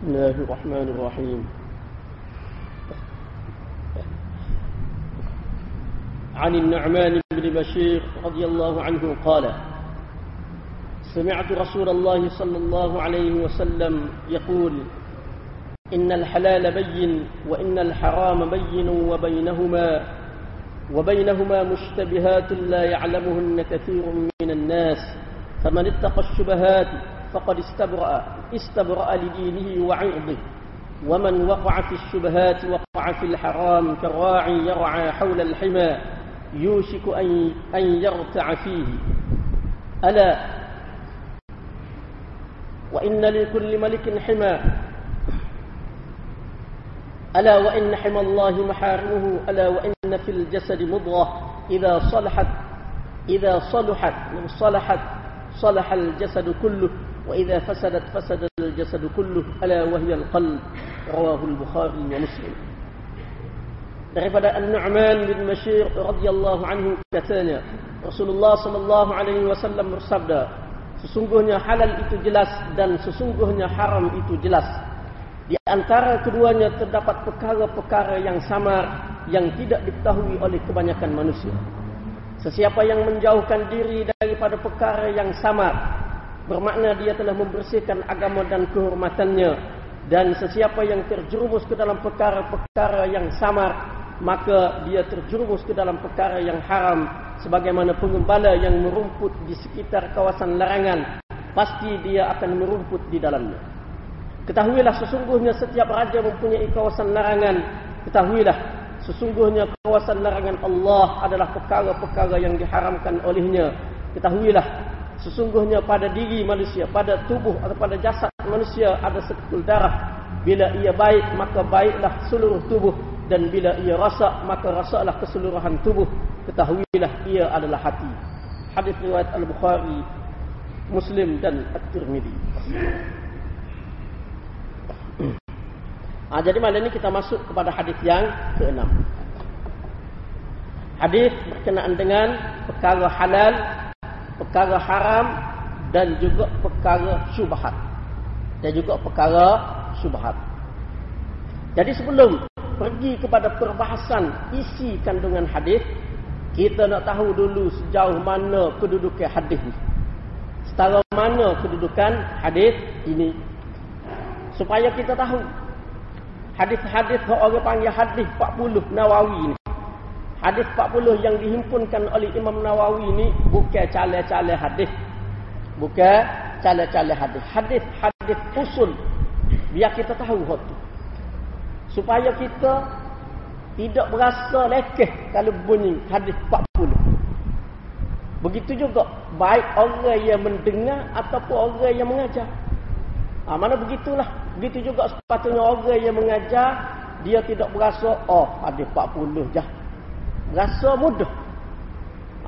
بسم الله الرحمن الرحيم. عن النعمان بن بشير رضي الله عنه قال سمعت رسول الله صلى الله عليه وسلم يقول إن الحلال بين وإن الحرام بين وبينهما وبينهما مشتبهات لا يعلمهن كثير من الناس فمن اتقى الشبهات فقد استبرأ استبرأ لدينه وعرضه. ومن وقع في الشبهات وقع في الحرام كالراعي يرعى حول الحمى يوشك أن, أن يرتع فيه. ألا وإن لكل ملك حمى. ألا وإن حمى الله محارمه. ألا وإن في الجسد مضغة. إذا صلحت إذا صلحت صلحت صلح الجسد كله. وإذا فسدت فسد الجسد كله ألا وهي القلب رواه البخاري ومسلم daripada An-Nu'man bin Bashir radhiyallahu anhu katanya Rasulullah sallallahu alaihi wasallam bersabda sesungguhnya halal itu jelas dan sesungguhnya haram itu jelas di antara keduanya terdapat perkara-perkara yang samar yang tidak diketahui oleh kebanyakan manusia sesiapa yang menjauhkan diri daripada perkara yang samar bermakna dia telah membersihkan agama dan kehormatannya. Dan sesiapa yang terjerumus ke dalam perkara-perkara yang samar maka dia terjerumus ke dalam perkara yang haram. Sebagaimana pengembala yang merumput di sekitar kawasan larangan pasti dia akan merumput di dalamnya. Ketahuilah sesungguhnya setiap raja mempunyai kawasan larangan. Ketahuilah sesungguhnya kawasan larangan Allah adalah perkara-perkara yang diharamkan olehnya. Ketahuilah Sesungguhnya pada diri manusia, pada tubuh atau pada jasad manusia ada sekul darah. Bila ia baik, maka baiklah seluruh tubuh. Dan bila ia rasak, maka rasaklah keseluruhan tubuh. Ketahuilah ia adalah hati. Hadis riwayat Al-Bukhari, Muslim dan At-Tirmidhi. Ha, jadi malam ini kita masuk kepada hadis yang keenam. Hadis berkenaan dengan perkara halal perkara haram dan juga perkara syubhat. Dan juga perkara syubhat. Jadi sebelum pergi kepada perbahasan isi kandungan hadis kita nak tahu dulu sejauh mana kedudukan hadis ni. Setara mana kedudukan hadis ini. Supaya kita tahu hadis-hadis orang panggil hadis 40 Nawawi ni Hadis 40 yang dihimpunkan oleh Imam Nawawi ini bukan calon-calon hadis. Bukan calon-calon hadis. Hadis-hadis usul. Biar kita tahu tu. Supaya kita tidak berasa lekeh kalau bunyi hadis 40. Begitu juga baik orang yang mendengar ataupun orang yang mengajar. Ha, mana begitulah. Begitu juga sepatutnya orang yang mengajar dia tidak berasa oh hadis 40 je rasa mudah.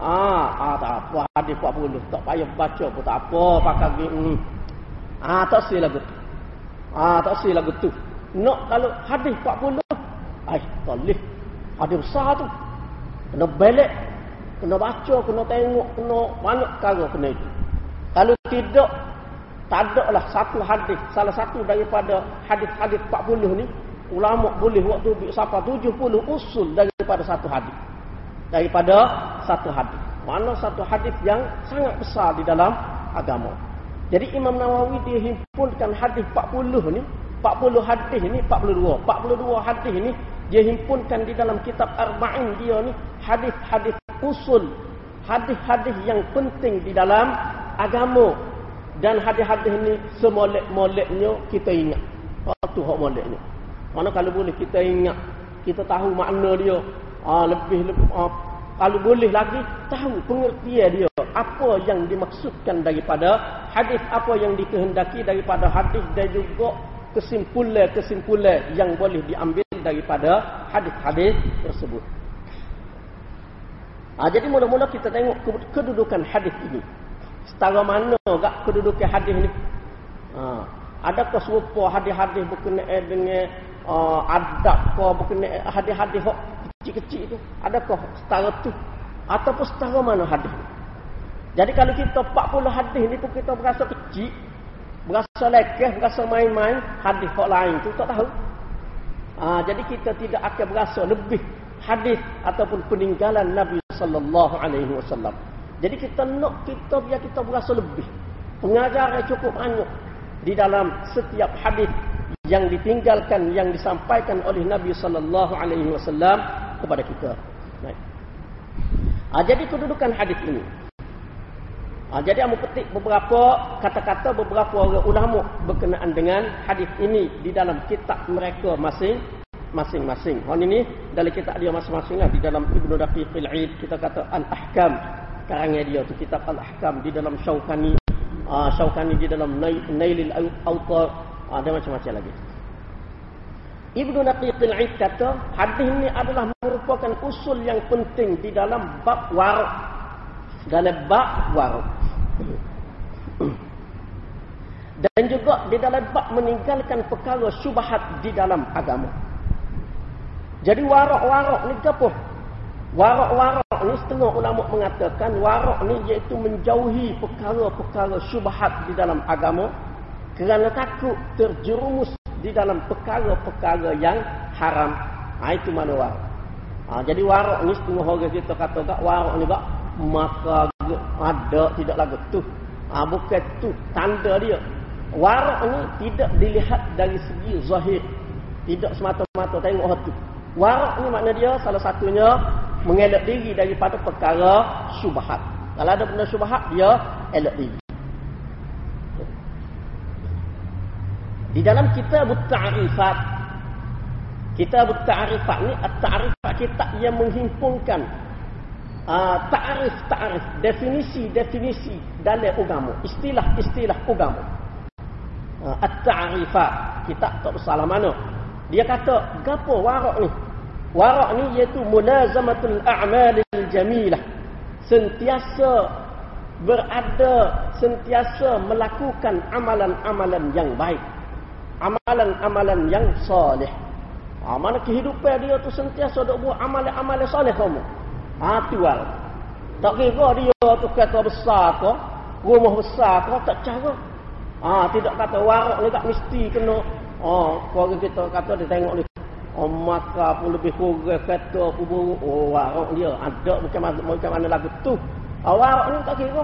Ah, ah tak apa hadis 40 tak payah baca pun tak apa pakai ni. Ah tak sih lagu tu. Ah tak sih lagu tu. Nak kalau hadis 40 ai toleh. Ada besar tu. Kena belek, kena baca, kena tengok, kena banyak perkara kena itu. Kalau tidak tak ada lah satu hadis, salah satu daripada hadis-hadis 40 ni ulama boleh waktu siapa 70 usul daripada satu hadis daripada satu hadis. Mana satu hadis yang sangat besar di dalam agama. Jadi Imam Nawawi dia himpunkan hadis 40 ni, 40 hadis ni, 42. 42 hadis ni dia himpunkan di dalam kitab Arba'in dia ni hadis-hadis usul, hadis-hadis yang penting di dalam agama. Dan hadis-hadis ni semolek-moleknya kita ingat. Waktu hak moleknya. Mana kalau boleh kita ingat, kita tahu makna dia, Ah lebih, lebih ah, kalau boleh lagi tahu pengertian dia apa yang dimaksudkan daripada hadis apa yang dikehendaki daripada hadis dan juga kesimpulan-kesimpulan yang boleh diambil daripada hadis-hadis tersebut. Ah jadi mula-mula kita tengok kedudukan hadis ini. Setara mana gak kedudukan hadis ini? Ah adakah serupa hadis-hadis berkenaan dengan uh, adab ke berkenaan hadis-hadis kecil-kecil tu adakah setara tu ataupun setara mana hadis jadi kalau kita 40 hadis ni pun kita berasa kecil berasa lekeh, berasa main-main, hadis hak lain tu tak tahu. Ha, jadi kita tidak akan berasa lebih hadis ataupun peninggalan Nabi sallallahu alaihi wasallam. Jadi kita nak kita biar kita berasa lebih. Pengajaran cukup banyak di dalam setiap hadis yang ditinggalkan yang disampaikan oleh Nabi sallallahu alaihi wasallam kepada kita. Baik. Ha, jadi kedudukan hadis ini. Ha, jadi aku petik beberapa kata-kata beberapa orang ulama berkenaan dengan hadis ini di dalam kitab mereka masing masing-masing. Hal ini dalam kitab dia masing-masing lah. di dalam Ibnu Daqiqil Aid kita kata Al-Ahkam karangnya dia tu kitab Al-Ahkam di dalam Syaukani uh, Syaukani di dalam Nailil Autar ada macam-macam lagi. Ibnu Daqiqil Aid kata hadis ini adalah merupakan usul yang penting di dalam bab warok dalam bab warok dan juga di dalam bab meninggalkan perkara syubhat di dalam agama. Jadi warak-warak ni apa? Warak-warak ni setengah ulama mengatakan warak ni iaitu menjauhi perkara-perkara syubhat di dalam agama kerana takut terjerumus di dalam perkara-perkara yang haram. Ha, itu mana warak. Ha, jadi warak ni setengah orang kita kata tak warak ni tak maka ada tidak lagu tu. Ha, bukan tu tanda dia. Warak ni tidak dilihat dari segi zahir. Tidak semata-mata tengok hati. Warak ni makna dia salah satunya mengelak diri daripada perkara syubhat. Kalau ada benda syubhat dia elak diri. Di dalam kitab Ta'rifat Kitab Ta'rifat ni At-Ta'rifat kitab yang menghimpunkan uh, ta'rif ta'rif definisi-definisi dalam agama, istilah-istilah agama. Uh, At-Ta'rifat kitab tak bersalah mana dia kata, gapo warak ni? Warak ni iaitu mulazamatul a'malil jamilah. Sentiasa berada, sentiasa melakukan amalan-amalan yang baik. Amalan-amalan yang soleh. Ha, mana kehidupan dia tu sentiasa duk buat amalan-amalan soleh kamu. Ha. Tak kira dia tu kata besar ke, rumah besar ke, tak cara. Ha, tidak kata warak ni tak mesti kena Oh, keluarga kita kata dia tengok ni. Oh, maka pun lebih kurang kata pun buruk. Oh, warak dia. Ada macam mana, macam mana lagu tu. Oh, warak ni tak kira.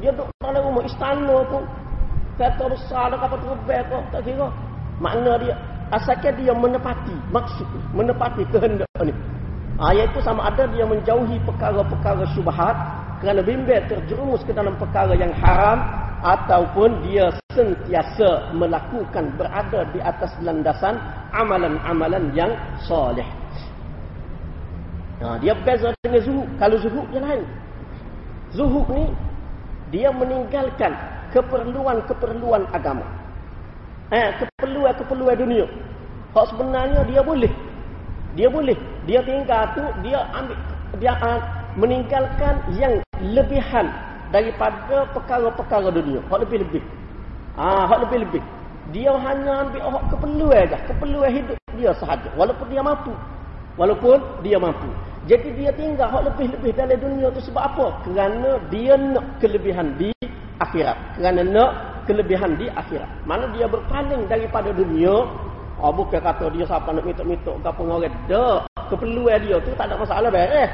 Dia duduk dalam rumah istana pun. Kata besar dah kata terbang kok. Tak kira. Makna dia. Asalkan dia menepati maksud. Menepati kehendak ni. Ayat itu sama ada dia menjauhi perkara-perkara syubhat. Kerana bimbing terjerumus ke dalam perkara yang haram ataupun dia sentiasa melakukan berada di atas landasan amalan-amalan yang soleh. Nah, dia beza dengan zuhud. Kalau zuhud yang lain. Zuhud ni dia meninggalkan keperluan-keperluan agama. Eh, keperluan-keperluan dunia. Hak sebenarnya dia boleh. Dia boleh. Dia tinggal tu dia ambil dia uh, meninggalkan yang lebihan daripada perkara-perkara dunia. Hak lebih-lebih. Ah, hak lebih-lebih. Dia hanya ambil hak keperluan aja, keperluan hidup dia sahaja walaupun dia mampu. Walaupun dia mampu. Jadi dia tinggal hak lebih-lebih dalam dunia tu sebab apa? Kerana dia nak kelebihan di akhirat. Kerana nak kelebihan di akhirat. Mana dia berpaling daripada dunia, oh, bukan kata dia siapa nak minta-minta ke apa orang. Tak. Keperluan dia tu tak ada masalah beres.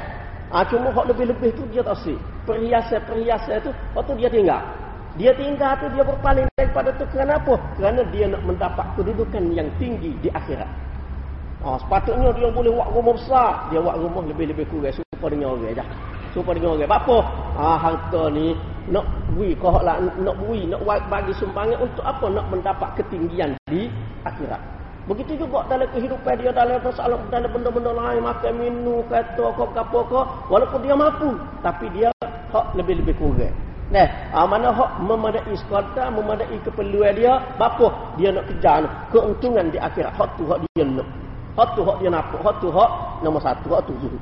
Ah, cuma hak lebih-lebih tu dia tak sih perhiasan-perhiasan itu waktu dia tinggal dia tinggal tu dia berpaling daripada tu kerana apa kerana dia nak mendapat kedudukan yang tinggi di akhirat oh, sepatutnya dia boleh buat rumah besar dia buat rumah lebih-lebih kurang supaya dengan orang supaya dengan orang apa ah, harta ni nak bui kau lah nak bui nak bagi sumbangan untuk apa nak mendapat ketinggian di akhirat Begitu juga dalam kehidupan dia dalam persoalan dalam benda-benda lain makan minum kata apa apa apa walaupun dia mampu tapi dia hak lebih-lebih kurang. Nah, ah, mana hak memadai sekadar memadai keperluan dia, apa dia nak kejar keuntungan di akhirat. Hak tu hak dia nak. Hak tu hak dia nak. Hak tu hak nombor satu, hak tu zuhud.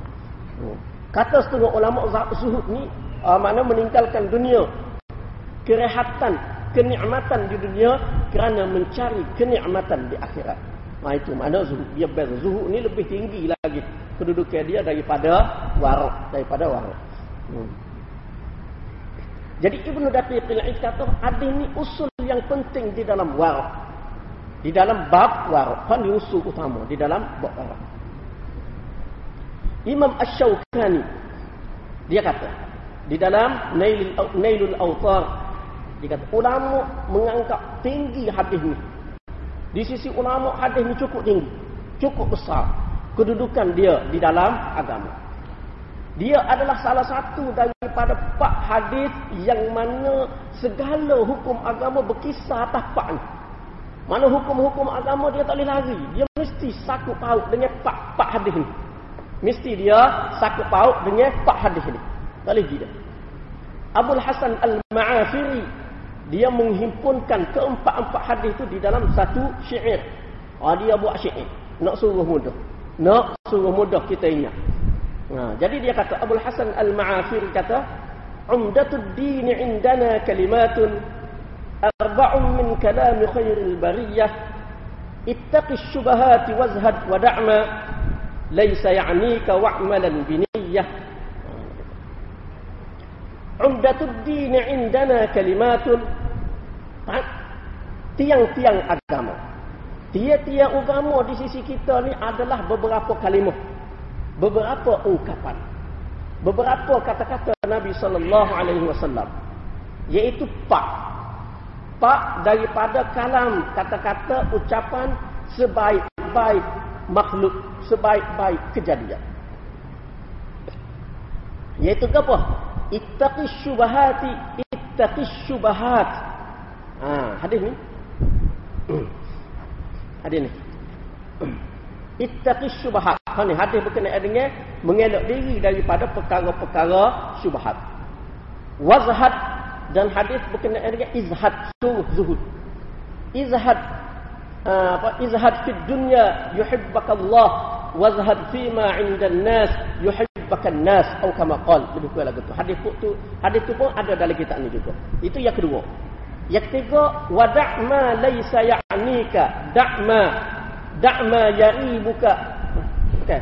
Hmm. Kata setengah ulama zuhud ni ah, mana meninggalkan dunia kerehatan, kenikmatan di dunia kerana mencari kenikmatan di akhirat. Ha, itu mana zuhud. Dia beza. Zuhud ni lebih tinggi lagi kedudukan dia daripada warak. Daripada warak. Hmm. Jadi Ibn Daqiq Al-Aid kata hadis ni usul yang penting di dalam warak. Di dalam bab warak. Kan usul utama di dalam bab warak. Imam Ash-Shawkani dia kata di dalam Nailul Nailul Awtar dia kata ulama mengangkat tinggi hadis ni. Di sisi ulama hadis ni cukup tinggi, cukup besar kedudukan dia di dalam agama. Dia adalah salah satu daripada pak hadis yang mana segala hukum agama berkisar atas pak ni. Mana hukum-hukum agama dia tak boleh lari. Dia mesti sakut paut dengan pak pak hadis ni. Mesti dia sakut paut dengan pak hadis ni. Boleh tidak. Abdul Hasan Al-Ma'afiri dia menghimpunkan keempat-empat hadis itu di dalam satu syair. Ah dia buat syair. Nak suruh mudah. Nak suruh mudah kita ingat. Ha, jadi dia kata Abu Hasan Al-Ma'afir kata Umdatud din indana kalimatun arba'un min kalam khairil bariyah syubahat wazhad wa da'ma laysa ya'nika wa'malan biniyah Umdatud din indana kalimatun. Tiang-tiang agama. Tiang-tiang agama di sisi kita ni adalah beberapa kalimah. Beberapa ungkapan. Beberapa kata-kata Nabi sallallahu alaihi wasallam. Iaitu pak. Pak daripada kalam kata-kata ucapan sebaik-baik makhluk sebaik-baik kejadian. Iaitu apa ittaqis syubahati ittaqis syubahat. Ha hadis ni? Hadis ni. Ittaqis syubhat ha ni hadis berkenaan dengan mengelak diri daripada perkara-perkara syubhat wazhad dan hadis berkenaan dengan izhad suruh zuhud. Izhad apa? Izhad fi dunya yuhibbaka Allah wazhad fi ma 'inda an-nas yuhibbaka an-nas atau kama qala lebih kurang lagu tu. Hadis tu hadis tu pun ada dalam kitab ni juga. Itu yang kedua. Yang ketiga wada' ma laysa ya'nika da'ma da'ma yaribuka okay.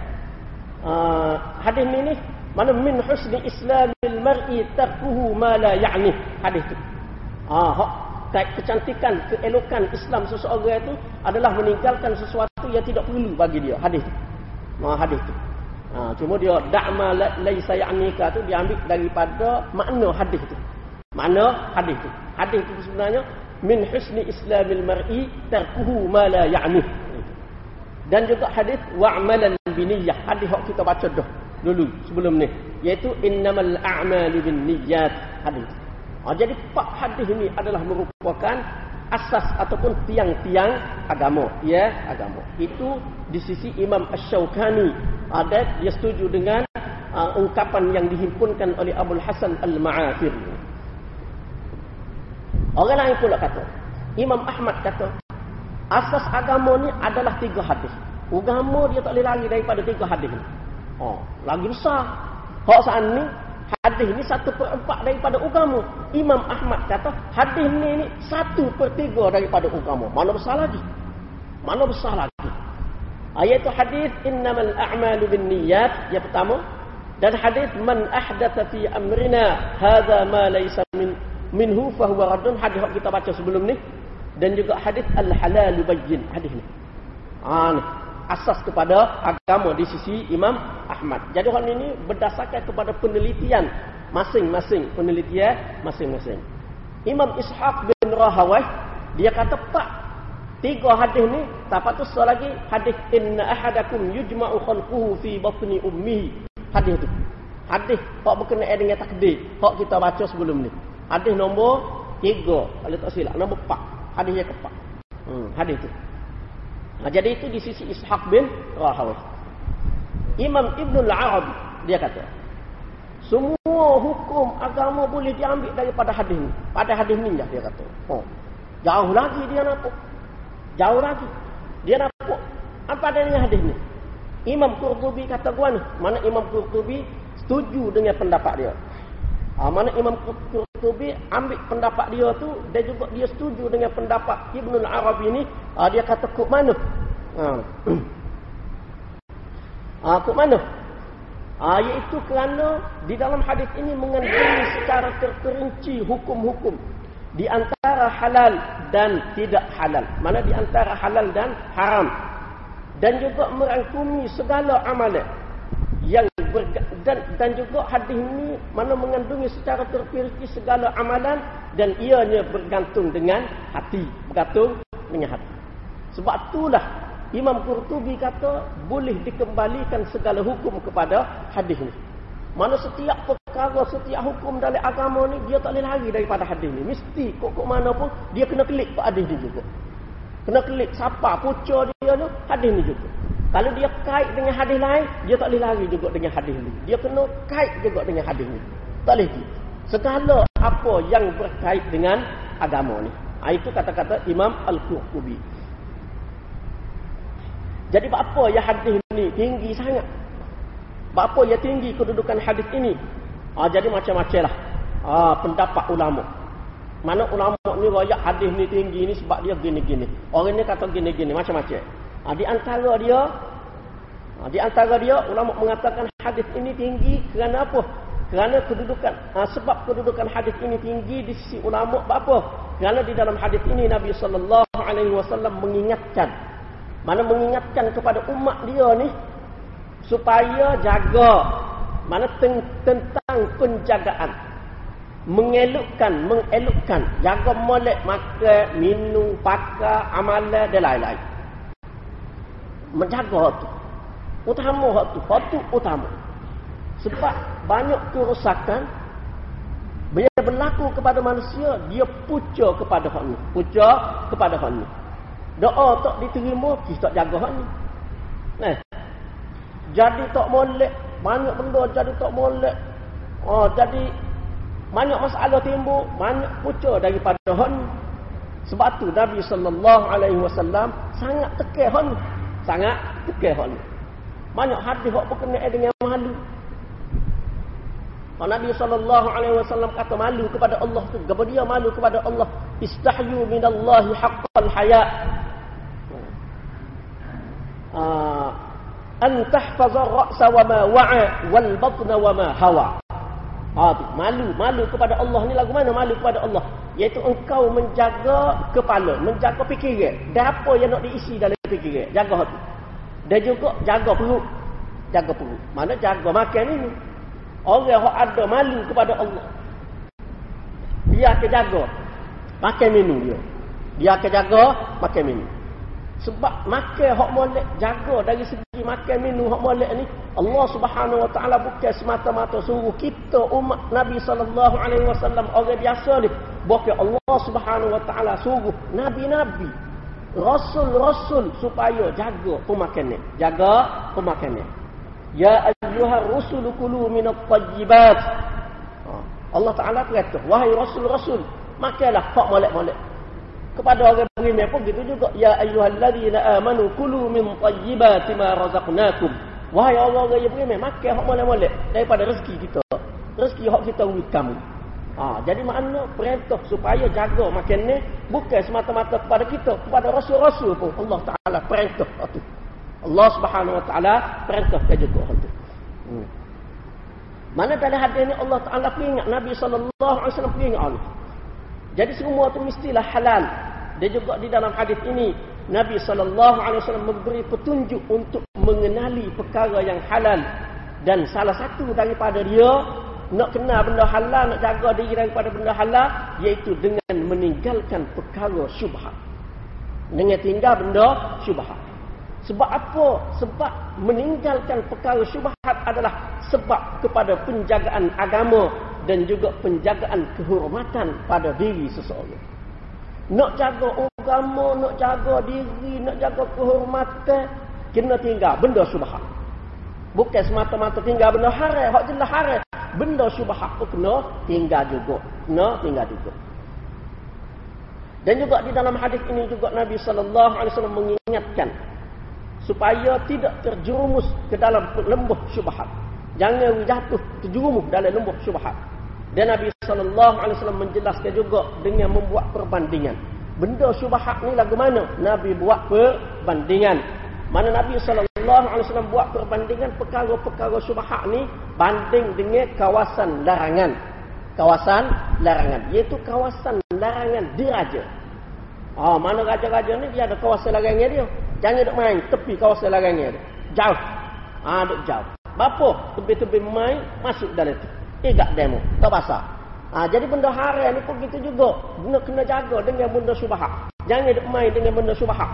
uh, hadis ni mana min husni islamil mar'i tarkuhu ma la ya'ni. Hadis tu. Ah uh, kecantikan keelokan Islam seseorang itu adalah meninggalkan sesuatu yang tidak perlu bagi dia. Hadis tu. Uh, hadis tu. Uh, cuma dia da'ma laysa ya'nika tu diambil daripada makna hadis tu. Makna hadis tu. Hadis tu sebenarnya min husni islamil mar'i tarkuhu ma la ya'ni. Dan juga hadis wa'malan biniyah. Hadis yang kita baca dah dulu sebelum ni. Iaitu innamal a'malu binniyat hadis ha, jadi empat hadis ini adalah merupakan asas ataupun tiang-tiang agama ya agama itu di sisi Imam Asy-Syaukani ada dia setuju dengan uh, ungkapan yang dihimpunkan oleh Abdul Hasan Al-Ma'afir orang lain pula kata Imam Ahmad kata Asas agama ni adalah tiga hadis. Agama dia tak boleh lari daripada tiga hadis ni. Oh, lagi besar. Hak saat ni, hadis ni satu per empat daripada agama. Imam Ahmad kata, hadis ni ni satu per tiga daripada agama. Mana besar lagi? Mana besar lagi? Ayat itu hadis innamal a'malu bin niyat yang pertama dan hadis man ahdatha fi amrina hadza ma laysa min minhu fa huwa raddun hadis yang kita baca sebelum ni dan juga hadis al-halal bayyin hadis ni. Ha ni asas kepada agama di sisi Imam Ahmad. Jadi hal ini berdasarkan kepada penelitian masing-masing penelitian masing-masing. Imam Ishaq bin Rahawai dia kata pak tiga hadis ni tak patut lagi hadis inna ahadakum yujma'u khalquhu fi batni ummihi. Hadis tu. Hadis pak berkenaan dengan takdir. Hak kita baca sebelum ni. Hadis nombor 3 kalau tak silap nombor 4 hadis yang keempat. Hmm, hadis itu. Nah, jadi itu di sisi Ishaq bin Rahawih. Imam Ibn al-Arabi dia kata, semua hukum agama boleh diambil daripada hadis ini. Pada hadis ini dia kata. Oh, jauh lagi dia nampak. Jauh lagi. Dia nampak. Apa adanya hadis ini? Imam Qurtubi kata gua ni. Mana Imam Qurtubi setuju dengan pendapat dia. Ha, mana Imam Qurtubi ambil pendapat dia tu dan juga dia setuju dengan pendapat Ibn Arabi ni ha, dia kata kut mana ha. ha kut mana ha, iaitu kerana di dalam hadis ini mengandungi secara terperinci hukum-hukum di antara halal dan tidak halal. Mana di antara halal dan haram. Dan juga merangkumi segala amalan yang dan dan juga hadis ini mana mengandungi secara terperinci segala amalan dan ianya bergantung dengan hati, bergantung dengan hati. Sebab itulah Imam Qurtubi kata boleh dikembalikan segala hukum kepada hadis ini. Mana setiap perkara, setiap hukum dalam agama ni dia tak boleh lari daripada hadis ni. Mesti kok kok mana pun dia kena klik ke hadis ni juga. Kena klik siapa pucuk dia tu hadis ni juga. Kalau dia kait dengan hadis lain, dia tak boleh lari juga dengan hadis ni. Dia kena kait juga dengan hadis ni. Tak boleh gitu. Segala apa yang berkait dengan agama ni. Ha, itu kata-kata Imam Al-Qurtubi. Jadi apa ya hadis ni tinggi sangat? Apa ya tinggi kedudukan hadis ini? Ha, jadi macam-macam lah. Ha, pendapat ulama. Mana ulama ni royak hadis ni tinggi ni sebab dia gini-gini. Orang ni kata gini-gini macam-macam. Ha, di antara dia ha, di antara dia ulama mengatakan hadis ini tinggi kerana apa? Kerana kedudukan. Ha, sebab kedudukan hadis ini tinggi di sisi ulama apa? Kerana di dalam hadis ini Nabi sallallahu alaihi wasallam mengingatkan. Mana mengingatkan kepada umat dia ni supaya jaga. Mana tentang penjagaan. Mengelukkan mengelukkan. Jaga molek makan minum pakai amalan dan lain-lain menjaga tu. Utama tu. Tu utama. Sebab banyak kerosakan bila berlaku kepada manusia dia pucuk kepada hak ni pucuk kepada hak ni doa tak diterima kita tak jaga hak ni nah. Jadi tak molek banyak benda jadi tak molek. Oh jadi banyak masalah timbul banyak pucuk daripada hak ni sebab tu Nabi sallallahu alaihi wasallam sangat tekan hak ni sangat tekan hak ni banyak hadis hak berkenaan dengan malu kalau Nabi sallallahu alaihi wasallam kata malu kepada Allah tu, gapo dia malu kepada Allah? Istahyu minallahi haqqal haya. Ah, an tahfaza ar-ra'sa wa ma wa'a wal batna wa ma hawa. Ha tu, malu, malu kepada Allah ni lagu mana malu kepada Allah? Iaitu engkau menjaga kepala, menjaga fikiran. Dan apa yang nak diisi dalam fikiran? Jaga tu. Dan juga jaga perut. Jaga perut. Mana jaga makan ini? Orang yang ada malu kepada Allah. Dia akan jaga. Makan minum dia. Dia akan jaga makan minum. Sebab makan hak molek jaga dari segi makan minum hak molek ni Allah Subhanahu wa taala bukan semata-mata suruh kita umat Nabi sallallahu alaihi wasallam orang biasa ni bukan Allah Subhanahu wa taala suruh nabi-nabi rasul-rasul supaya jaga pemakanan jaga pemakanan Ya ayyuhar rusul kulu minat tayyibat. Ha. Allah Ta'ala kata, wahai rasul-rasul, makanlah hak molek-molek. Kepada orang beriman pun gitu juga. Ya ayyuhalladzina amanu kulu min tayyibati ma razaqnakum. Wahai orang-orang yang beriman, makan hak molek-molek daripada rezeki kita. Rezeki hak kita beri kamu. Ha, jadi makna perintah supaya jaga makan ni bukan semata-mata kepada kita, kepada rasul-rasul pun Allah Taala perintah itu. Allah Subhanahu Wa Taala perintahkan juga hal itu. Hmm. Mana dalam hadis ini Allah Taala peringat Nabi sallallahu alaihi wasallam peringat Allah. Jadi semua itu mestilah halal. Dan juga di dalam hadis ini Nabi sallallahu alaihi wasallam memberi petunjuk untuk mengenali perkara yang halal dan salah satu daripada dia nak kenal benda halal, nak jaga diri daripada benda halal iaitu dengan meninggalkan perkara syubhat. Dengan tinggal benda syubhat. Sebab apa? Sebab meninggalkan perkara syubhat adalah sebab kepada penjagaan agama dan juga penjagaan kehormatan pada diri seseorang. Nak jaga agama, nak jaga diri, nak jaga kehormatan, kena tinggal benda syubhat. Bukan semata-mata tinggal benda haram, hak jelas haram. Benda syubhat tu kena tinggal juga. Kena tinggal juga. Dan juga di dalam hadis ini juga Nabi sallallahu alaihi wasallam mengingatkan supaya tidak terjerumus ke dalam lembah syubhat. Jangan jatuh terjerumus dalam lembah syubhat. Dan Nabi sallallahu alaihi wasallam menjelaskan juga dengan membuat perbandingan. Benda syubhat ni lagu mana? Nabi buat perbandingan. Mana Nabi sallallahu alaihi wasallam buat perbandingan perkara-perkara syubhat ni banding dengan kawasan larangan. Kawasan larangan, iaitu kawasan larangan diraja. Ah, mana raja-raja ni dia ada kawasan larangan dia. Jangan duk main tepi kawasan larangan dia. Jauh. Ah, duk jauh. Bapa tepi-tepi main masuk dalam tu. Tak demo, tak basah. Ah, jadi benda haram ni pun gitu juga. Benda kena jaga dengan benda subhat. Jangan duk main dengan benda subhat.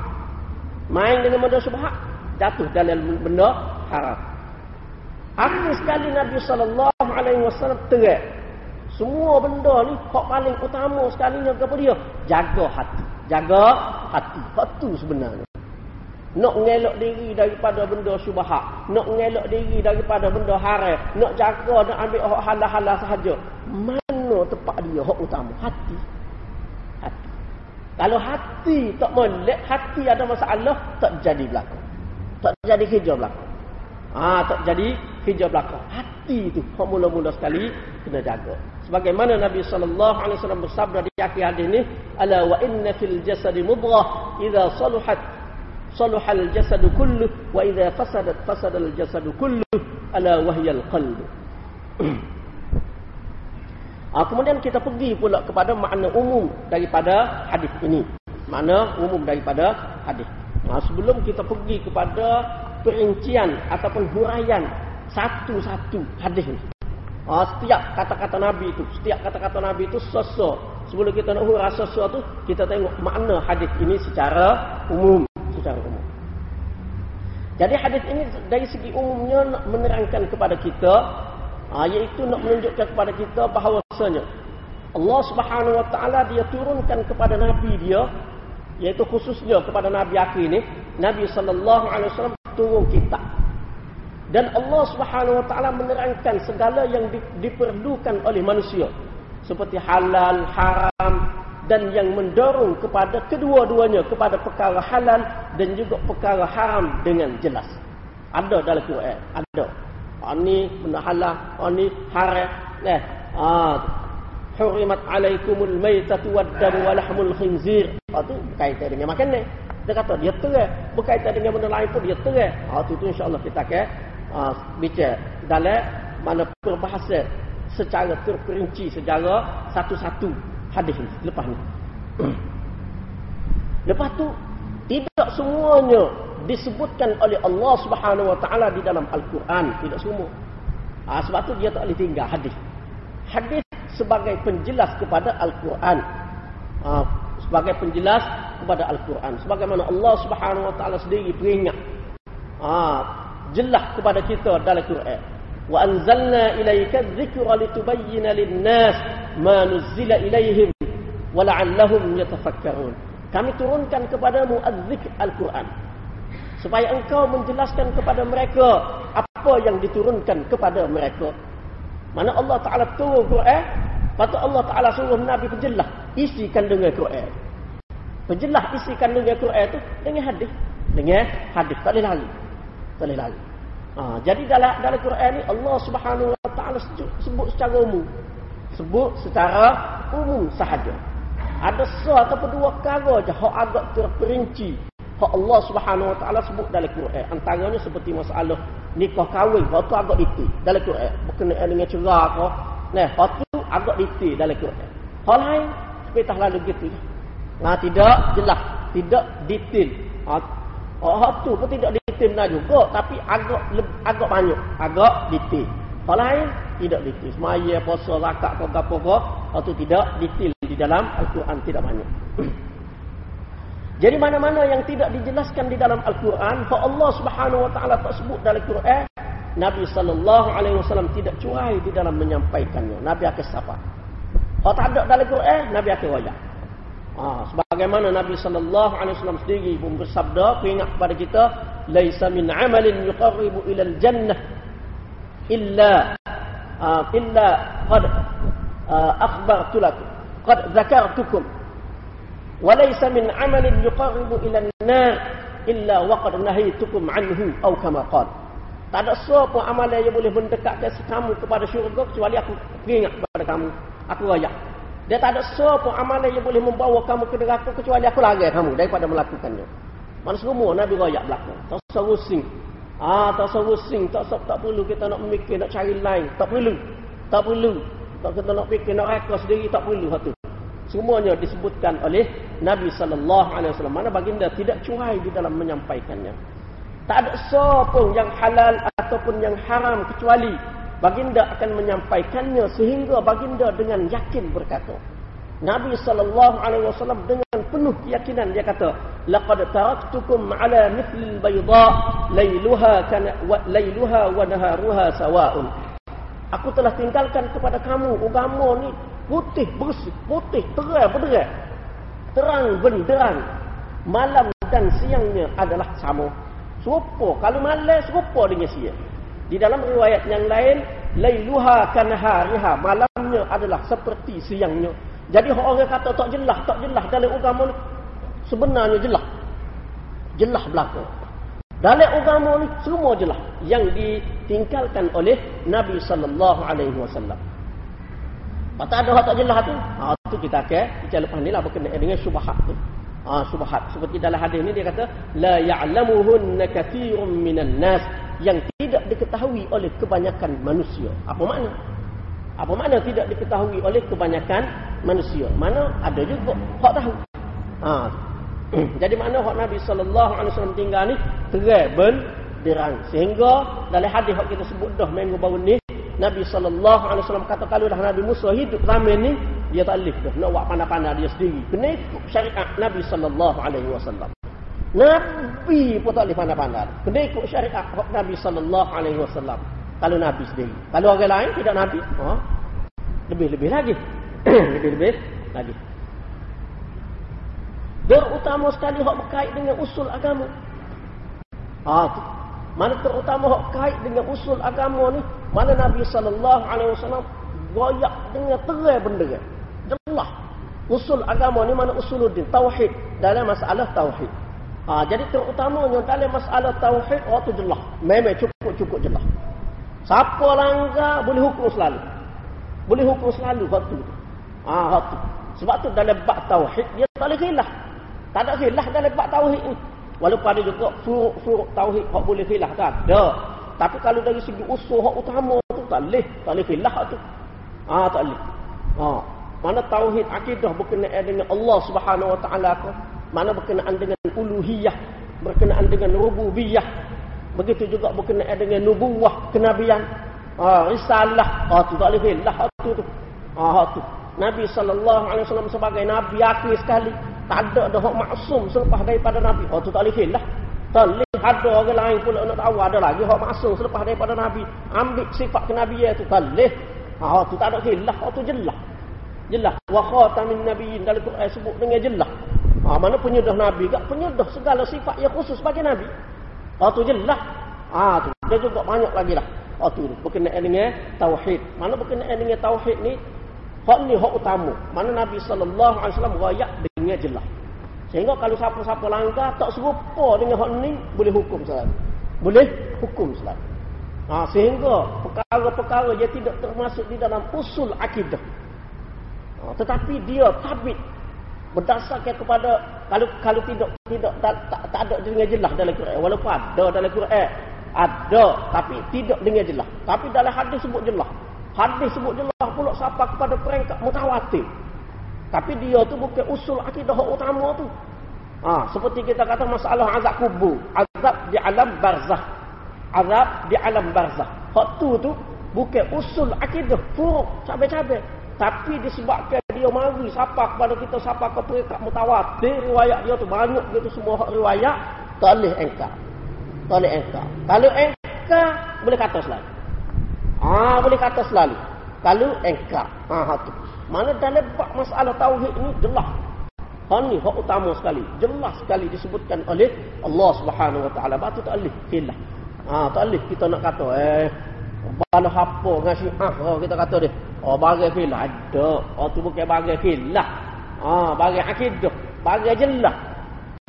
Main dengan benda subhat jatuh dalam benda haram. Akhir sekali Nabi sallallahu alaihi wasallam terang semua benda ni hak paling utama sekalinya kepada dia jaga hati. Jaga hati. Hak tu sebenarnya. Nak ngelak diri daripada benda syubhat, nak ngelak diri daripada benda haram, nak jaga nak ambil hak halal-halal sahaja. Mana tempat dia hak utama? Hati. Hati. Kalau hati tak molek, hati ada masalah, tak jadi belakang. Tak jadi kerja belakang. Ah, tak jadi kerja belakang. Hati tu hak mula-mula sekali kena jaga. Sebagaimana Nabi sallallahu alaihi wasallam bersabda di akhir hadis ini, "Ala wa inna fil jasadi mudghah, idza saluhat saluhal jasadu kullu wa idza fasadat fasadal jasadu kullu, ala wahyal qalb." ah, kemudian kita pergi pula kepada makna umum daripada hadis ini. Makna umum daripada hadis. Ah, sebelum kita pergi kepada perincian ataupun huraian satu-satu hadis ini. Ha, setiap kata-kata Nabi itu, setiap kata-kata Nabi itu sosok. Sebelum kita nak hurah sosok itu, kita tengok makna hadis ini secara umum, secara umum. Jadi hadis ini dari segi umumnya nak menerangkan kepada kita, ha, iaitu nak menunjukkan kepada kita bahawasanya Allah Subhanahu Wa Taala dia turunkan kepada Nabi dia, iaitu khususnya kepada Nabi akhir ini, Nabi Sallallahu Alaihi Wasallam turun kitab dan Allah Subhanahu wa taala menerangkan segala yang di, diperlukan oleh manusia seperti halal, haram dan yang mendorong kepada kedua-duanya kepada perkara halal dan juga perkara haram dengan jelas. Ada dalam Quran, ada. Ini ah, benda halal, ini ah, haram. Nah, ah, hurimat alaikumul maitatu wad-damu wa lahmul khinzir. Itu berkaitan dengan makanan. Dia kata dia terang. Berkaitan dengan benda lain pun dia terang. Ah, itu, itu insya-Allah kita akan uh, bicara dalam mana perbahasa secara terperinci secara satu-satu hadis ini lepas ni. lepas tu tidak semuanya disebutkan oleh Allah Subhanahu Wa Taala di dalam Al-Quran tidak semua. Ha, sebab tu dia tak boleh tinggal hadis. Hadis sebagai penjelas kepada Al-Quran. Ha, sebagai penjelas kepada Al-Quran. Sebagaimana Allah Subhanahu Wa Taala sendiri peringat. Ha, jelas kepada kita dalam Quran. Wa anzalna ilaika dzikra litubayyana lin-nas ma nuzila ilaihim wa la'allahum yatafakkarun. Kami turunkan kepadamu az-zikr Al-Quran supaya engkau menjelaskan kepada mereka apa yang diturunkan kepada mereka. Mana Allah Taala turun Quran, patut Allah Taala suruh Nabi penjelas isi kandungan Quran. Penjelas isi kandungan Quran itu dengan hadis. Dengan hadis tak boleh lari boleh lari. Ha, jadi dalam dalam Quran ni Allah Subhanahu Wa Taala sebut secara umum. Sebut secara umum sahaja. Ada satu atau dua perkara je hak agak terperinci hak Allah Subhanahu Wa Taala sebut dalam Quran. Antaranya seperti masalah nikah kahwin, hak tu agak detail dalam Quran. Berkenaan dengan cerai ke. Nah, hak tu agak detail dalam Quran. Hal lain seperti lalu gitu. Nah, tidak jelas, tidak detail. Ha, oh, tu pun tidak detail dah juga tapi agak agak banyak. Agak detail. Hal lain tidak detail. Semaya puasa zakat apa ke itu tidak detail di dalam al-Quran tidak banyak. Jadi mana-mana yang tidak dijelaskan di dalam al-Quran fa Allah Subhanahu wa taala tak sebut dalam Quran Nabi sallallahu alaihi wasallam tidak cuai di dalam menyampaikannya. Nabi akan sapa. Kalau tak ada dalam Quran Nabi akan wayak Ha, sebagaimana Nabi sallallahu alaihi wasallam sendiri pun bersabda, ingat kepada kita, yuqarribu ila al-jannah illa uh, illa qad uh, akhbartu lakum qad zakartukum wa laisa min amalin yuqarribu ila an-nar illa waqad nahaytukum anhu aw kama qala tak ada sesuatu amalan yang boleh mendekatkan kamu kepada syurga kecuali aku ingat kepada kamu. Aku royak dia tak ada sesuatu amalan yang boleh membawa kamu ke neraka kecuali aku larang kamu daripada melakukannya. Mana semua Nabi royak belakang. Tak usah rusing. Ah, tak usah rusing. Tak, tak perlu kita nak mikir, nak cari lain. Tak perlu. Tak perlu. Tak kita nak fikir, nak reka sendiri. Tak perlu. Hatu. semuanya disebutkan oleh Nabi sallallahu alaihi wasallam mana baginda tidak cuai di dalam menyampaikannya tak ada siapa yang halal ataupun yang haram kecuali baginda akan menyampaikannya sehingga baginda dengan yakin berkata Nabi sallallahu alaihi wasallam dengan penuh keyakinan dia kata laqad taraktukum ala mithli albayda lailuha kana wa lailuha wa naharuha sawa'un Aku telah tinggalkan kepada kamu agama ni putih bersih, putih terang benderang. Terang benderang. Malam dan siangnya adalah sama. Serupa. Kalau malam serupa dengan siang. Di dalam riwayat yang lain, lailuha kanahariha. Malamnya adalah seperti siangnya. Jadi orang kata tak jelas, tak jelas dalam agama ni. Sebenarnya jelas. Jelas belakang. Dalam agama ni semua jelas yang ditinggalkan oleh Nabi sallallahu alaihi wasallam. Patah ada tak jelas tu. Ha tu kita ke kita lepas ni lah berkenaan dengan syubhat tu. Ha syubhat seperti dalam hadis ni dia kata la ya'lamuhunna katsirun minan nas yang tidak diketahui oleh kebanyakan manusia. Apa makna? Apa makna tidak diketahui oleh kebanyakan manusia? Mana ada juga hak tahu. Ha Jadi mana hak Nabi sallallahu alaihi wasallam tinggal ni terang benderang. Sehingga dalam hadis yang kita sebut dah minggu baru ni Nabi sallallahu alaihi wasallam kata kalau dah Nabi Musa hidup zaman ni dia tak leh dah nak buat pandai-pandai dia sendiri. Kena ikut syariat Nabi sallallahu alaihi wasallam. Nabi pun tak boleh pandai-pandai. Kena ikut syariat Nabi sallallahu alaihi wasallam. Kalau Nabi sendiri. Kalau orang lain tidak Nabi, ha? lebih-lebih lagi. lebih-lebih lagi terutama sekali hak berkait dengan usul agama. Ha, mana terutama hak kait dengan usul agama ni, mana Nabi sallallahu alaihi wasallam goyak dengan terang benda. Jelas. Usul agama ni mana usuluddin, tauhid dalam masalah tauhid. Ha, jadi terutamanya dalam masalah tauhid waktu jelas. Memang cukup-cukup jelas. Siapa langgar boleh hukum selalu. Boleh hukum selalu waktu tu. Ha, waktu. Sebab tu dalam bab tauhid dia tak boleh khilaf. Tak ada khilaf dalam bab tauhid ni. Walaupun ada juga furuk-furuk tauhid hak boleh khilaf tak ada. Tapi kalau dari segi usul hak utama tu tak leh, tak leh khilaf tu. Ah tak leh. Ha. Mana tauhid akidah berkenaan dengan Allah Subhanahu Wa Taala ke? Mana berkenaan dengan uluhiyah, berkenaan dengan rububiyah. Begitu juga berkenaan dengan nubuwah, kenabian. Ah risalah, ah tu tak leh khilaf tu tu. Ah tu. Nabi wasallam sebagai nabi akhir sekali tak ada dah hak maksum selepas daripada Nabi. Oh tu tak boleh lah. Tak boleh ada orang lain pula nak tahu ada lagi hak maksum selepas daripada Nabi. Ambil sifat kenabian tu tak boleh. Ha tu tak ada khilaf. Oh tu jelas. Jelas. Wa khatamin nabiyyin dalam Quran sebut dengan jelas. Ha mana penyudah Nabi gak penyudah segala sifat yang khusus bagi Nabi. Oh tu jelas. Ha tu dia juga banyak lagi lah. Oh tu berkenaan dengan tauhid. Mana berkenaan dengan tauhid ni Hak ni hak utama. Mana Nabi sallallahu alaihi wasallam royak dengan jelas. Sehingga kalau siapa-siapa langgar tak serupa dengan hak ni boleh hukum selalu. Boleh hukum selalu. Ha, sehingga perkara-perkara dia tidak termasuk di dalam usul akidah. Ha, tetapi dia tabit berdasarkan kepada kalau kalau tidak tidak tak, tak, tak ada dengan jelas dalam Quran walaupun ada dalam Quran ada tapi tidak dengan jelas tapi dalam hadis sebut jelas Hadis sebut jelas pula siapa kepada peringkat mutawatir. Tapi dia tu bukan usul akidah utama tu. Ha, seperti kita kata masalah azab kubur. Azab di alam barzah. Azab di alam barzah. Hak tu tu bukan usul akidah. Furuk. Cabai-cabai. Tapi disebabkan dia mari siapa kepada kita siapa ke peringkat mutawatir. Riwayat dia tu banyak gitu semua hak riwayat. Engkar. Tak boleh engkar. Kalau engkar boleh kata selalu. Ah boleh kata selalu. Kalau engkar. Ha tu. Mana dalam bab masalah tauhid ini jelas. Ha ni hak utama sekali. Jelas sekali disebutkan oleh Allah Subhanahu Wa Taala. Batu tak alih hilah. Ha tak kita nak kata eh bala apa dengan syiah oh, kita kata dia. Oh bagi filah ada. Oh tu bukan bagi filah. Ah bagi akidah, bagi jelas.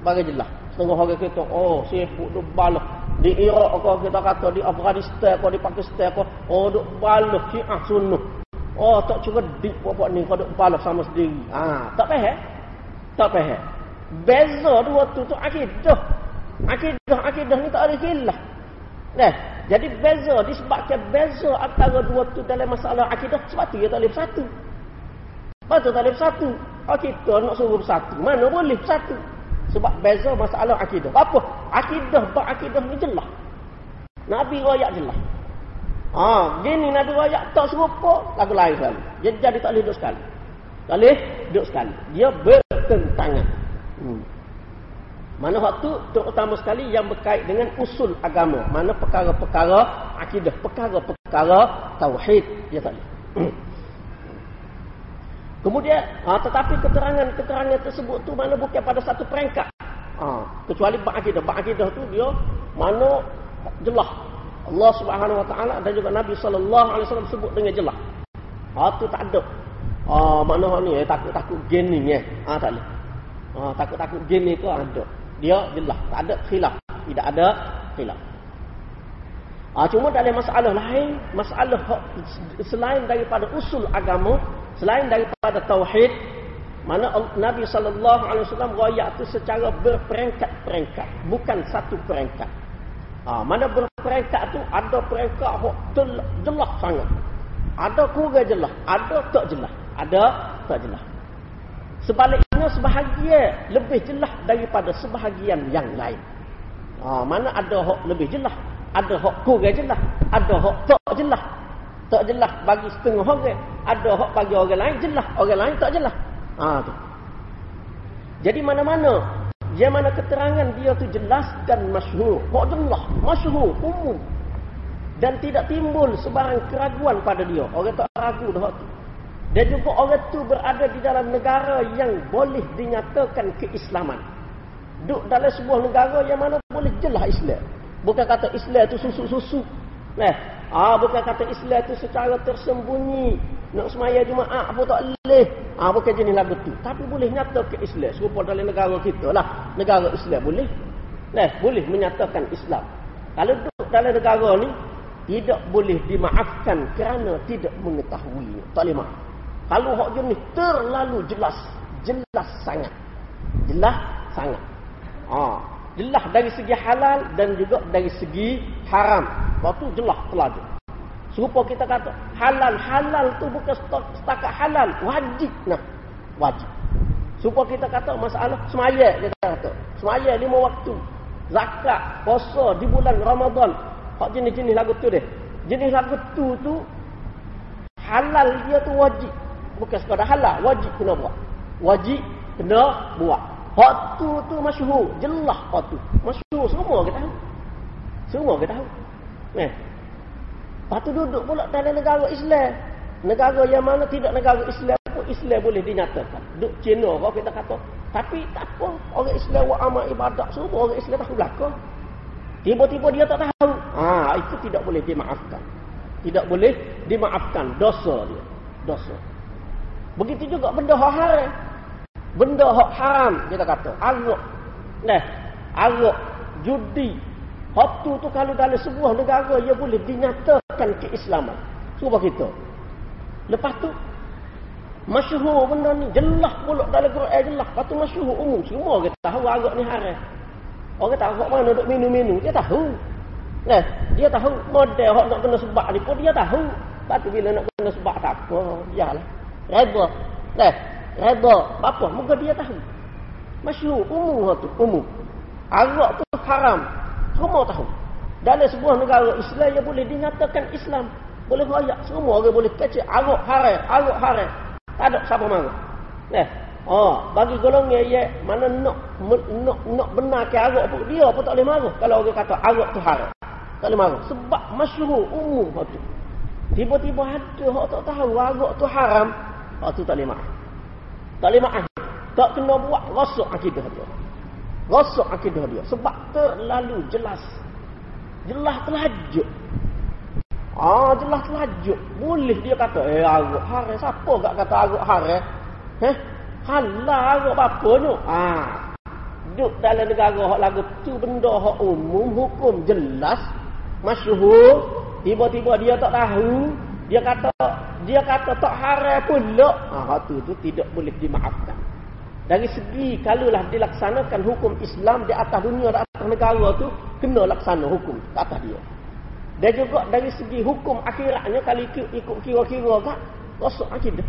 Bagi jelas. Setengah orang kita oh sibuk duk balah di Iraq kau kita kata di Afghanistan kau di Pakistan kau oh duk balah syiah sunnah oh tak cuba di pokok ni kau duk balah sama sendiri ah tak faham tak faham beza dua tu tu akidah akidah akidah ni tak ada khilaf Nah, jadi beza disebabkan beza antara dua tu dalam masalah akidah sebab tu dia tak boleh satu. Sebab tu tak boleh satu. Oh kita nak suruh bersatu. Mana boleh bersatu? Sebab beza masalah akidah. Apa? Akidah, bak akidah ni jelas. Nabi royak jelas. Ha, gini Nabi royak tak serupa lagu lain sekali. Dia jadi tak boleh duduk sekali. Tak boleh duduk sekali. Dia bertentangan. Hmm. Mana waktu terutama sekali yang berkait dengan usul agama. Mana perkara-perkara akidah, perkara-perkara tauhid dia tak. Kemudian, ha, tetapi keterangan-keterangan tersebut tu mana bukan pada satu peringkat. Ha, kecuali bak akidah. Bak akidah tu dia mana jelas. Allah Subhanahu Wa Taala dan juga Nabi Sallallahu Alaihi Wasallam sebut dengan jelas. Ha, tu tak ada. Ha, mana ni eh, takut-takut geni eh. Ha, tak boleh. Ha, takut-takut geni tu ada. Dia jelas. Tak ada khilaf. Tidak ada khilaf. Ha, cuma dalam masalah lain, masalah selain daripada usul agama, selain daripada tauhid, mana Nabi sallallahu alaihi wasallam royak tu secara berperingkat-peringkat, bukan satu peringkat. Ha, mana berperingkat tu ada peringkat yang jelas sangat. Ada kurang jelas, ada tak jelas. Ada tak jelas. Sebaliknya sebahagian lebih jelas daripada sebahagian yang lain. Ha, mana ada hak lebih jelas, ada hak kurang jelas. Ada hak tak jelas. Tak jelas bagi setengah orang. Ada hak bagi orang lain jelas. Orang lain tak jelas. Ha, tu. Jadi mana-mana. Yang mana keterangan dia tu jelas dan masyhur. Hak jelas. Masyhur. Umum. Dan tidak timbul sebarang keraguan pada dia. Orang tak ragu dah tu. Dan juga orang tu berada di dalam negara yang boleh dinyatakan keislaman. Duduk dalam sebuah negara yang mana boleh jelas Islam. Bukan kata Islam itu susu-susu. Nah, ah bukan kata Islam itu secara tersembunyi. Nak semaya Jumaat apa tak boleh. Ah bukan jenis lagu tu. Tapi boleh nyata ke Islam. Serupa dalam negara kita lah. Negara Islam boleh. Nah, boleh menyatakan Islam. Kalau duduk dalam negara ni tidak boleh dimaafkan kerana tidak mengetahui. Tak boleh maaf. Kalau hak jenis terlalu jelas, jelas sangat. Jelas sangat. Ah, jelas dari segi halal dan juga dari segi haram. Waktu jelas telaju. Serupa kita kata halal halal tu bukan setakat halal wajib nah wajib. Serupa kita kata masalah semaya kita kata semaya lima waktu zakat puasa di bulan Ramadan hak jenis-jenis lagu tu deh. Jenis lagu tu tu halal dia tu wajib bukan sekadar halal wajib kena buat. Wajib kena buat. Hak tu tu masyhur, jelas hak tu. Masyhur semua kita tahu. Semua kita tahu. Eh. Lepas tu duduk pula dalam negara Islam. Negara yang mana tidak negara Islam pun Islam boleh dinyatakan. Duk Cina apa kita kata. Tapi tak apa. Orang Islam buat amal ibadat semua. Orang Islam tahu belakang. Tiba-tiba dia tak tahu. Ah, itu tidak boleh dimaafkan. Tidak boleh dimaafkan. Dosa dia. Dosa. Begitu juga benda haram benda hak haram kita kata arak nah arak judi Waktu tu kalau dalam sebuah negara ia boleh dinyatakan keislaman. Cuba kita. Lepas tu masyhur benda ni jelas pula dalam Quran jelas. Lepas tu masyhur umum semua kita tahu arak ni haram. Orang tahu hak mana duk minum-minum dia tahu. Nah, dia tahu model hak nak kena sebab ni pun dia tahu. Lepas tu bila nak kena sebab tak apa, yalah. Reda. Nah, Reda. Apa? Muka dia tahu. Masyur. Umum tu. Umum. Arak tu haram. Semua tahu. Dalam sebuah negara Islam yang boleh dinyatakan Islam. Boleh rayak. Semua orang boleh kecil. Arak haram. Arak haram. Tak ada siapa marah. Eh. Oh, bagi golongan ya mana nak nak nak benar ke arak pun dia pun tak boleh marah kalau orang kata arak tu haram. Tak boleh marah sebab masyhur umum tu. Tiba-tiba ada orang tak tahu arak tu haram, hak tu tak boleh marah. Tak maaf. Tak kena buat rosak akidah dia. Rosak akidah dia. Sebab terlalu jelas. Jelas terlajuk. Ah, jelas terlajuk. Boleh dia kata, eh, aruk haram. Siapa tak kata aruk haram? Eh, halal aruk apa ni? Ah, duduk dalam negara hak lagu tu benda hak umum, hukum jelas, masyhur, tiba-tiba dia tak tahu, dia kata dia kata tak haram pula. Ha tu tu tidak boleh dimaafkan. Dari segi kalaulah dilaksanakan hukum Islam di atas dunia di atas negara tu kena laksana hukum di atas dia. Dan juga dari segi hukum akhiratnya kalau ikut, ikut kira-kira kan rosak akidah.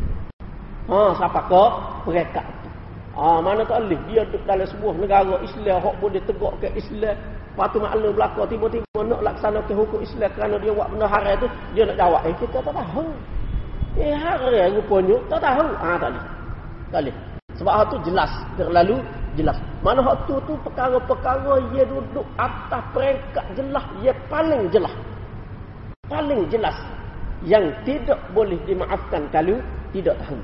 Ha, siapa ke perekat tu. Ha, mana tak boleh. Dia duduk dalam sebuah negara Islam. Hak boleh tegak ke Islam. Lepas tu maklum belakang. Tiba-tiba nak laksanakan hukum Islam. Kerana dia buat benda haram tu. Dia nak jawab. Eh, kita tak tahu. Eh, haram rupanya. Tak tahu. Ha, tak boleh. Tak boleh. Sebab hal tu jelas. Terlalu jelas. Mana hak tu tu perkara-perkara ia duduk atas peringkat jelas. Ia paling jelas. Paling jelas. Yang tidak boleh dimaafkan kalau tidak tahu.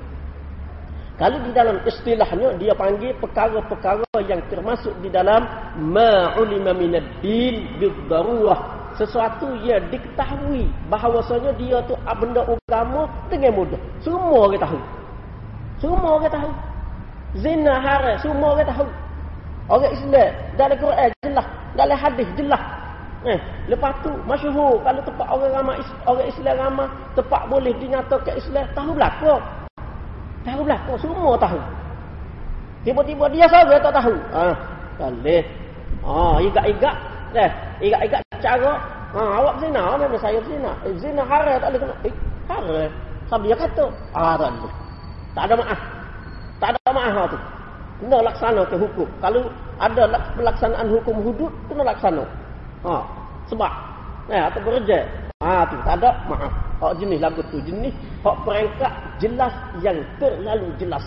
Kalau di dalam istilahnya dia panggil perkara-perkara yang termasuk di dalam ma'ulima minad din bidarurah. Sesuatu yang diketahui bahawasanya dia tu benda agama dengan mudah. Semua orang tahu. Semua orang tahu. Zina haram, semua orang tahu. Orang Islam dalam Quran jelas, dalam hadis jelas. Eh, lepas tu masyhur kalau tempat orang ramai orang Islam ramai, tempat boleh dinyatakan Islam, tahu belakang. Tahu kau semua tahu. Tiba-tiba dia saja tak tahu. Ha, boleh. Ha, igak-igak. Eh, igak-igak cara. Ha, awak zina, mana saya zina. Eh, zina haram tak boleh kena. Eh, haram. Sampai dia kata. Ah, tak boleh. Tak ada maaf. Tak ada maaf tu. Kena laksana ke hukum. Kalau ada pelaksanaan hukum hudud, kena laksana. Ha, sebab. Eh, atau berjaya. Ha, tu tak ada maaf. Hak jenis lagu tu jenis hak perangkat jelas yang terlalu jelas.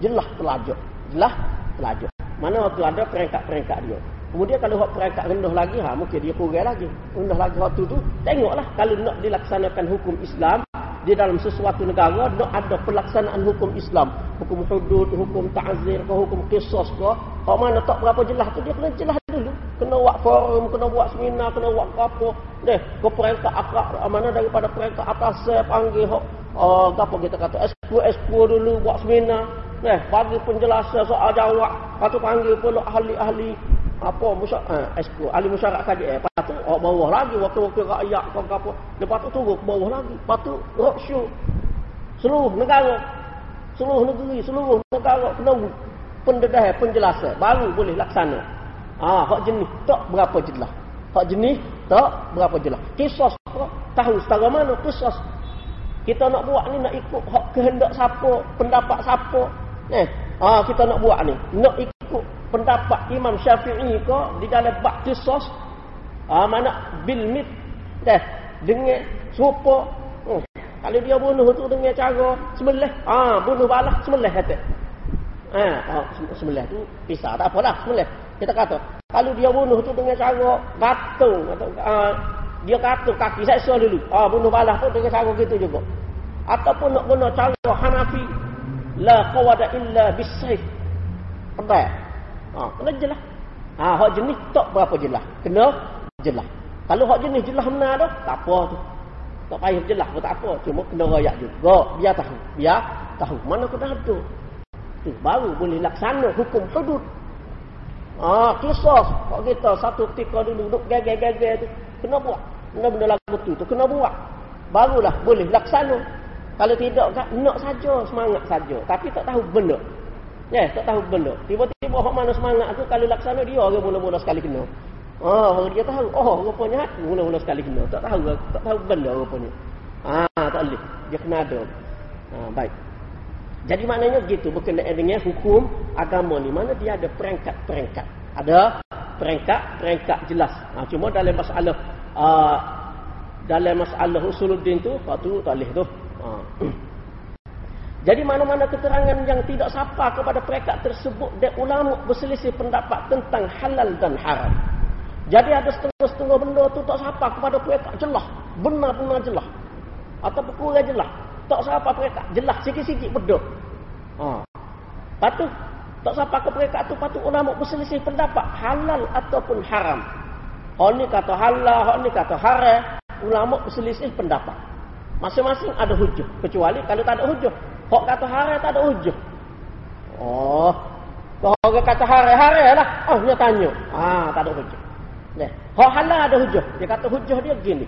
Jelas pelajar. Jelas pelajar. Mana waktu ada perangkat-perangkat dia. Kemudian kalau hak perangkat rendah lagi, ha mungkin dia kurang lagi. Rendah lagi waktu tu, tengoklah kalau nak dilaksanakan hukum Islam di dalam sesuatu negara nak ada pelaksanaan hukum Islam, hukum hudud, hukum ta'zir, hukum qisas ke, hak mana tak berapa jelas tu dia kena jelas dulu. Kena buat forum, kena buat seminar, kena buat apa. Deh, ke perangkat akak mana daripada perangkat atas saya panggil hak uh, apa kita kata expo expo dulu buat seminar. Deh, bagi penjelasan soal jawab, lepas panggil pula ahli-ahli apa musyak eh, expo ahli musyarat kaji eh tu oh, bawah lagi waktu-waktu rakyat kau apa. Lepas tu turun bawah lagi. Lepas tu roadshow. Seluruh negara. Seluruh negeri seluruh negara kena pendedah penjelasan. Baru boleh laksana ah hak jenis tak berapa jelas hak jenis tak berapa jelas kisah tahu setara mana kisah kita nak buat ni nak ikut hak kehendak siapa pendapat siapa? Eh ah kita nak buat ni. Nak ikut pendapat Imam Syafi'i ko di dalam bab qisas ah mana bil mit dah dengan serupa. Hmm. kalau dia bunuh tu dengan cara sembelih. Ah bunuh balas sembelih kata. Ah oh, sembelih tu pisah. Tak apalah sembelih kita kata kalau dia bunuh tu dengan cara gatung atau ah, dia kata kaki suruh dulu ah bunuh balas pun dengan cara gitu juga ataupun nak guna cara Hanafi la qawada illa bisayf pedai Ha, kena jelas. Ha, hak jenis tak berapa jelas. Kena jelas. Kalau hak jenis jelas benar dah, tak apa tu. Tak payah jelas pun tak apa. Cuma kena rakyat juga. Biar tahu. Biar tahu. Mana kena ada. Tu, baru boleh laksana hukum hudud. Ah, kisah. Kau kita satu ketika dulu duduk gagal-gagal tu. Kena buat. Kena benda lagu tu. tu kena buat. Barulah boleh laksana. Kalau tidak, nak saja semangat saja. Tapi tak tahu benda. Ya, tak tahu benda. Tiba-tiba hok mana semangat tu kalau laksana dia orang mula-mula sekali kena. Oh, dia tahu. Oh, rupanya mula-mula sekali kena. Tak tahu tak tahu benda rupanya. Ah, tak boleh. Dia kena ada. Ah, baik. Jadi maknanya gitu berkenaan dengan hukum agama ni. Mana dia ada perangkat-perangkat. Ada perangkat-perangkat jelas. Ha, cuma dalam masalah uh, dalam masalah usuluddin tu, waktu tak boleh tu. Ha. Jadi mana-mana keterangan yang tidak sapa kepada perekat tersebut dan ulama berselisih pendapat tentang halal dan haram. Jadi ada setengah-setengah benda tu tak sapa kepada perekat jelas, benar-benar jelas. Atau kurang jelas, tak sapa perekat jelas sikit-sikit benda. Ha. Patu tak sapa ke perekat tu patut ulama berselisih pendapat halal ataupun haram. Hak ni kata halal, hak ni kata haram, ulama berselisih pendapat. Masing-masing ada hujah kecuali kalau tak ada hujah Hak kata haram tak ada hujah. Oh. Kalau orang kata haram, haram lah. Oh, dia tanya. Ah, tak ada hujah. Nah, hak halal ada hujah. Dia kata hujah dia gini.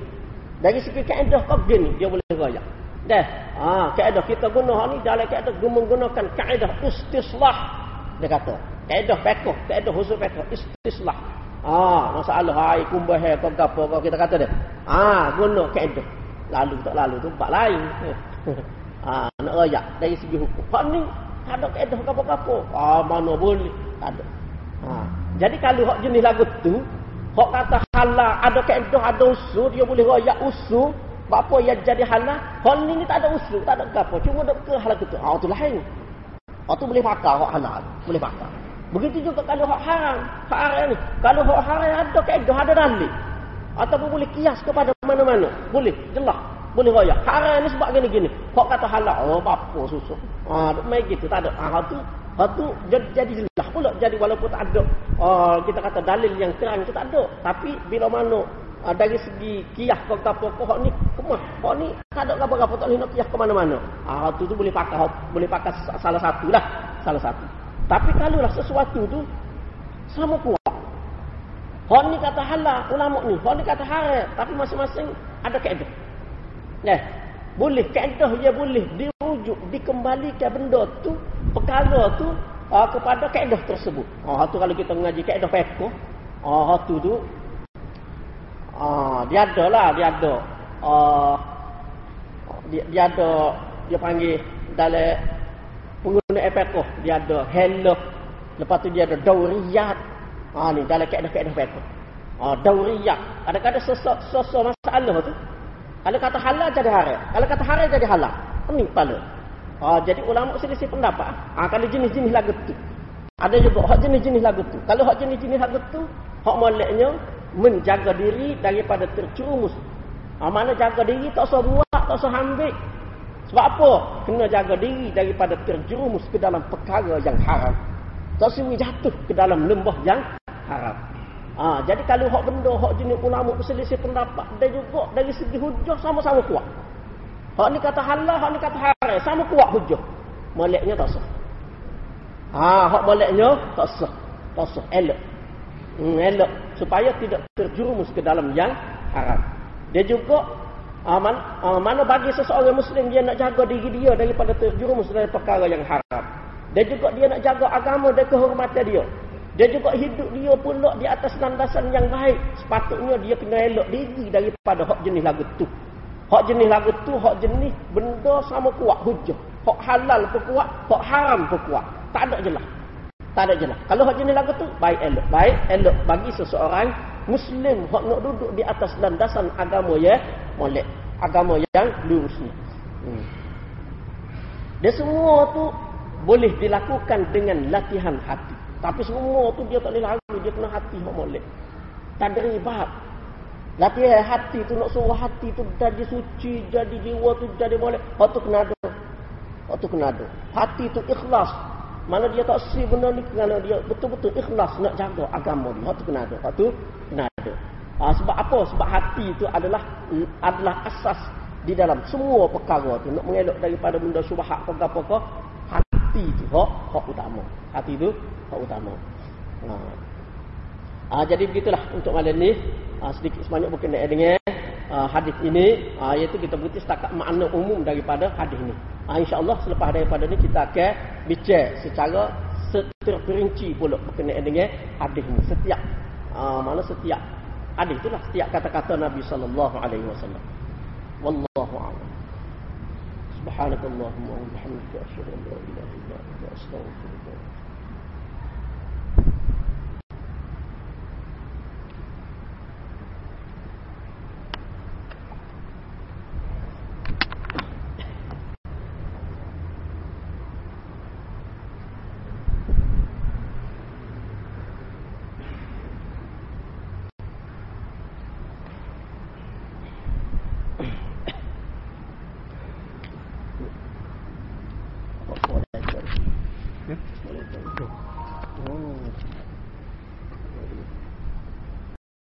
Dari segi kaedah kau gini, dia boleh raya. Dah. Ah, kaedah kita guna hak ni dalam kaedah menggunakan kaedah istislah. Dia kata. Kaedah pekoh, kaedah khusus pekoh, istislah. Ah, masalah hai kumbah hai kau gapo kau kita kata dia. Ah, guna kaedah. Lalu tak lalu tu bab lain. Ha, nak royak dari segi hukum. Hak ni tak ada kaedah apa-apa. Ah, mana boleh? Tak ada. Ha. Jadi kalau hak jenis lagu tu, hak kata halal, ada kaedah, ada usul, dia boleh royak usul, apa yang jadi halal? Hak ni, tak ada usul, tak ada apa. Cuma ada ke halal tu. Ah, tu lain. Ah, tu boleh pakai hak halal. Boleh pakai. Begitu juga kalau hak haram. Hak haram ni. Kalau hak haram ada kaedah, ada dalil. Ataupun boleh kias kepada mana-mana. Boleh. Jelas boleh raya. Haram ni sebab gini-gini. Kok kata halal, oh apa susu. Ah, mai gitu tak ada. Ah tu, tu jadi, jadi jelas pula. Jadi walaupun tak ada ah, kita kata dalil yang terang itu tak ada. Tapi bila mana ah, dari segi kiyah kau apa kok ni kemah. Kok ni tak ada apa-apa tak nak kiyah ke mana-mana. Ah tu tu boleh pakai boleh pakai salah satu lah. Salah satu. Tapi kalau lah sesuatu tu sama kuat. Hak ni kata halal ulama ni. Hak ni kata haram. Tapi masing-masing ada kaedah. Eh, boleh kaedah dia boleh dirujuk dikembalikan benda tu perkara tu uh, kepada kaedah tersebut. Ah tu kalau kita mengaji kaedah fiqh, ah uh, tu tu ah dia ada lah, dia ada. Uh, dia, dia ada dia panggil dalam pengguna fiqh, dia ada hello. Lepas tu dia ada dauriyat. Ah uh, ni dalam kaedah-kaedah. Ah uh, dauriyat. Ada-ada sosok masalah tu kalau kata halal jadi haram. Kalau kata haram jadi halal. Ini kepala. Oh, jadi ulama selisih pendapat. Ah, kalau jenis-jenis lagu tu. Ada juga hak jenis-jenis lagu tu. Kalau hak jenis-jenis lagu tu, hak moleknya menjaga diri daripada tercumus. Ah, mana jaga diri tak usah buat, tak usah ambil. Sebab apa? Kena jaga diri daripada terjerumus ke dalam perkara yang haram. Tak usah jatuh ke dalam lembah yang haram. Ha, jadi kalau hak benda, hak jenis ulama berselisih pendapat, dan juga dari segi hujah sama-sama kuat. Hak ni kata halal, hak ni kata haram, sama kuat hujah. Maliknya tak sah. Ha, hak maliknya tak sah. Tak sah, elok. Hmm, elok. Supaya tidak terjerumus ke dalam yang haram. Dia juga, ha, man, ha, mana bagi seseorang muslim dia nak jaga diri dia daripada terjerumus dari perkara yang haram. Dia juga dia nak jaga agama dan kehormatan dia. Dia juga hidup dia pula di atas landasan yang baik. Sepatutnya dia kena elok diri daripada hak jenis lagu tu. Hak jenis lagu tu, hak jenis benda sama kuat hujah. Hak halal pun kuat, hak haram pun kuat. Tak ada jelas. Tak ada jelas. Kalau hak jenis lagu tu, baik elok. Baik elok bagi seseorang Muslim hak nak duduk di atas landasan agama ya, molek. Agama yang lurus ni. Hmm. Dia semua tu boleh dilakukan dengan latihan hati. Tapi semua tu dia tak boleh lalu. Dia kena hati yang molek. Tadribat. Latihan hati tu nak suruh hati tu jadi suci, jadi jiwa tu jadi molek. Hak tu kena ada. Hak tu kena ada. Hati tu ikhlas. Mana dia tak si benda ni kerana dia betul-betul ikhlas nak jaga agama dia. Hak tu kena ada. Hak tu kena ada. Ha, sebab apa? Sebab hati itu adalah adalah asas di dalam semua perkara tu. Nak mengelak daripada benda syubhat apa-apa hati tu hak hak utama. Hati tu hak utama. Ha. Ha, jadi begitulah untuk malam ni ha, sedikit sebanyak berkenaan dengan ha, hadis ini ha, iaitu kita berhenti setakat makna umum daripada hadis ini. Ha, InsyaAllah selepas daripada ini kita akan bincang secara terperinci pula berkenaan dengan hadis ini. Setiap ha, mana setiap hadis itulah setiap kata-kata Nabi sallallahu alaihi wasallam. Wallahu a'lam. Subhanakallahumma wa bihamdika asyhadu an la ilaha illa anta astaghfiruka Yeah.